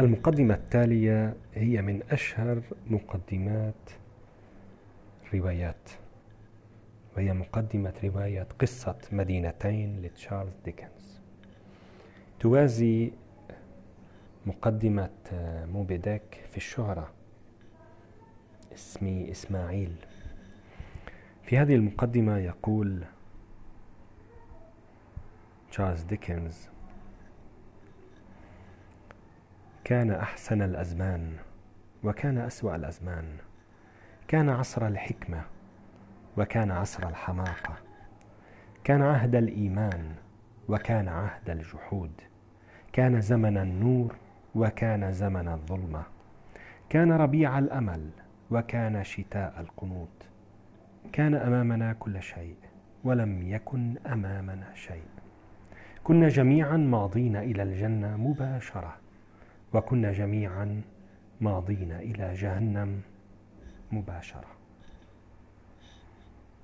المقدمة التالية هي من أشهر مقدمات روايات وهي مقدمة رواية قصة مدينتين لتشارلز ديكنز. توازي مقدمة موبي ديك في الشهرة اسمي إسماعيل. في هذه المقدمة يقول تشارلز ديكنز كان أحسن الأزمان وكان أسوأ الأزمان. كان عصر الحكمة وكان عصر الحماقة. كان عهد الإيمان وكان عهد الجحود. كان زمن النور وكان زمن الظلمة. كان ربيع الأمل وكان شتاء القنوط. كان أمامنا كل شيء ولم يكن أمامنا شيء. كنا جميعا ماضين إلى الجنة مباشرة. وكنا جميعا ماضين إلى جهنم مباشرة.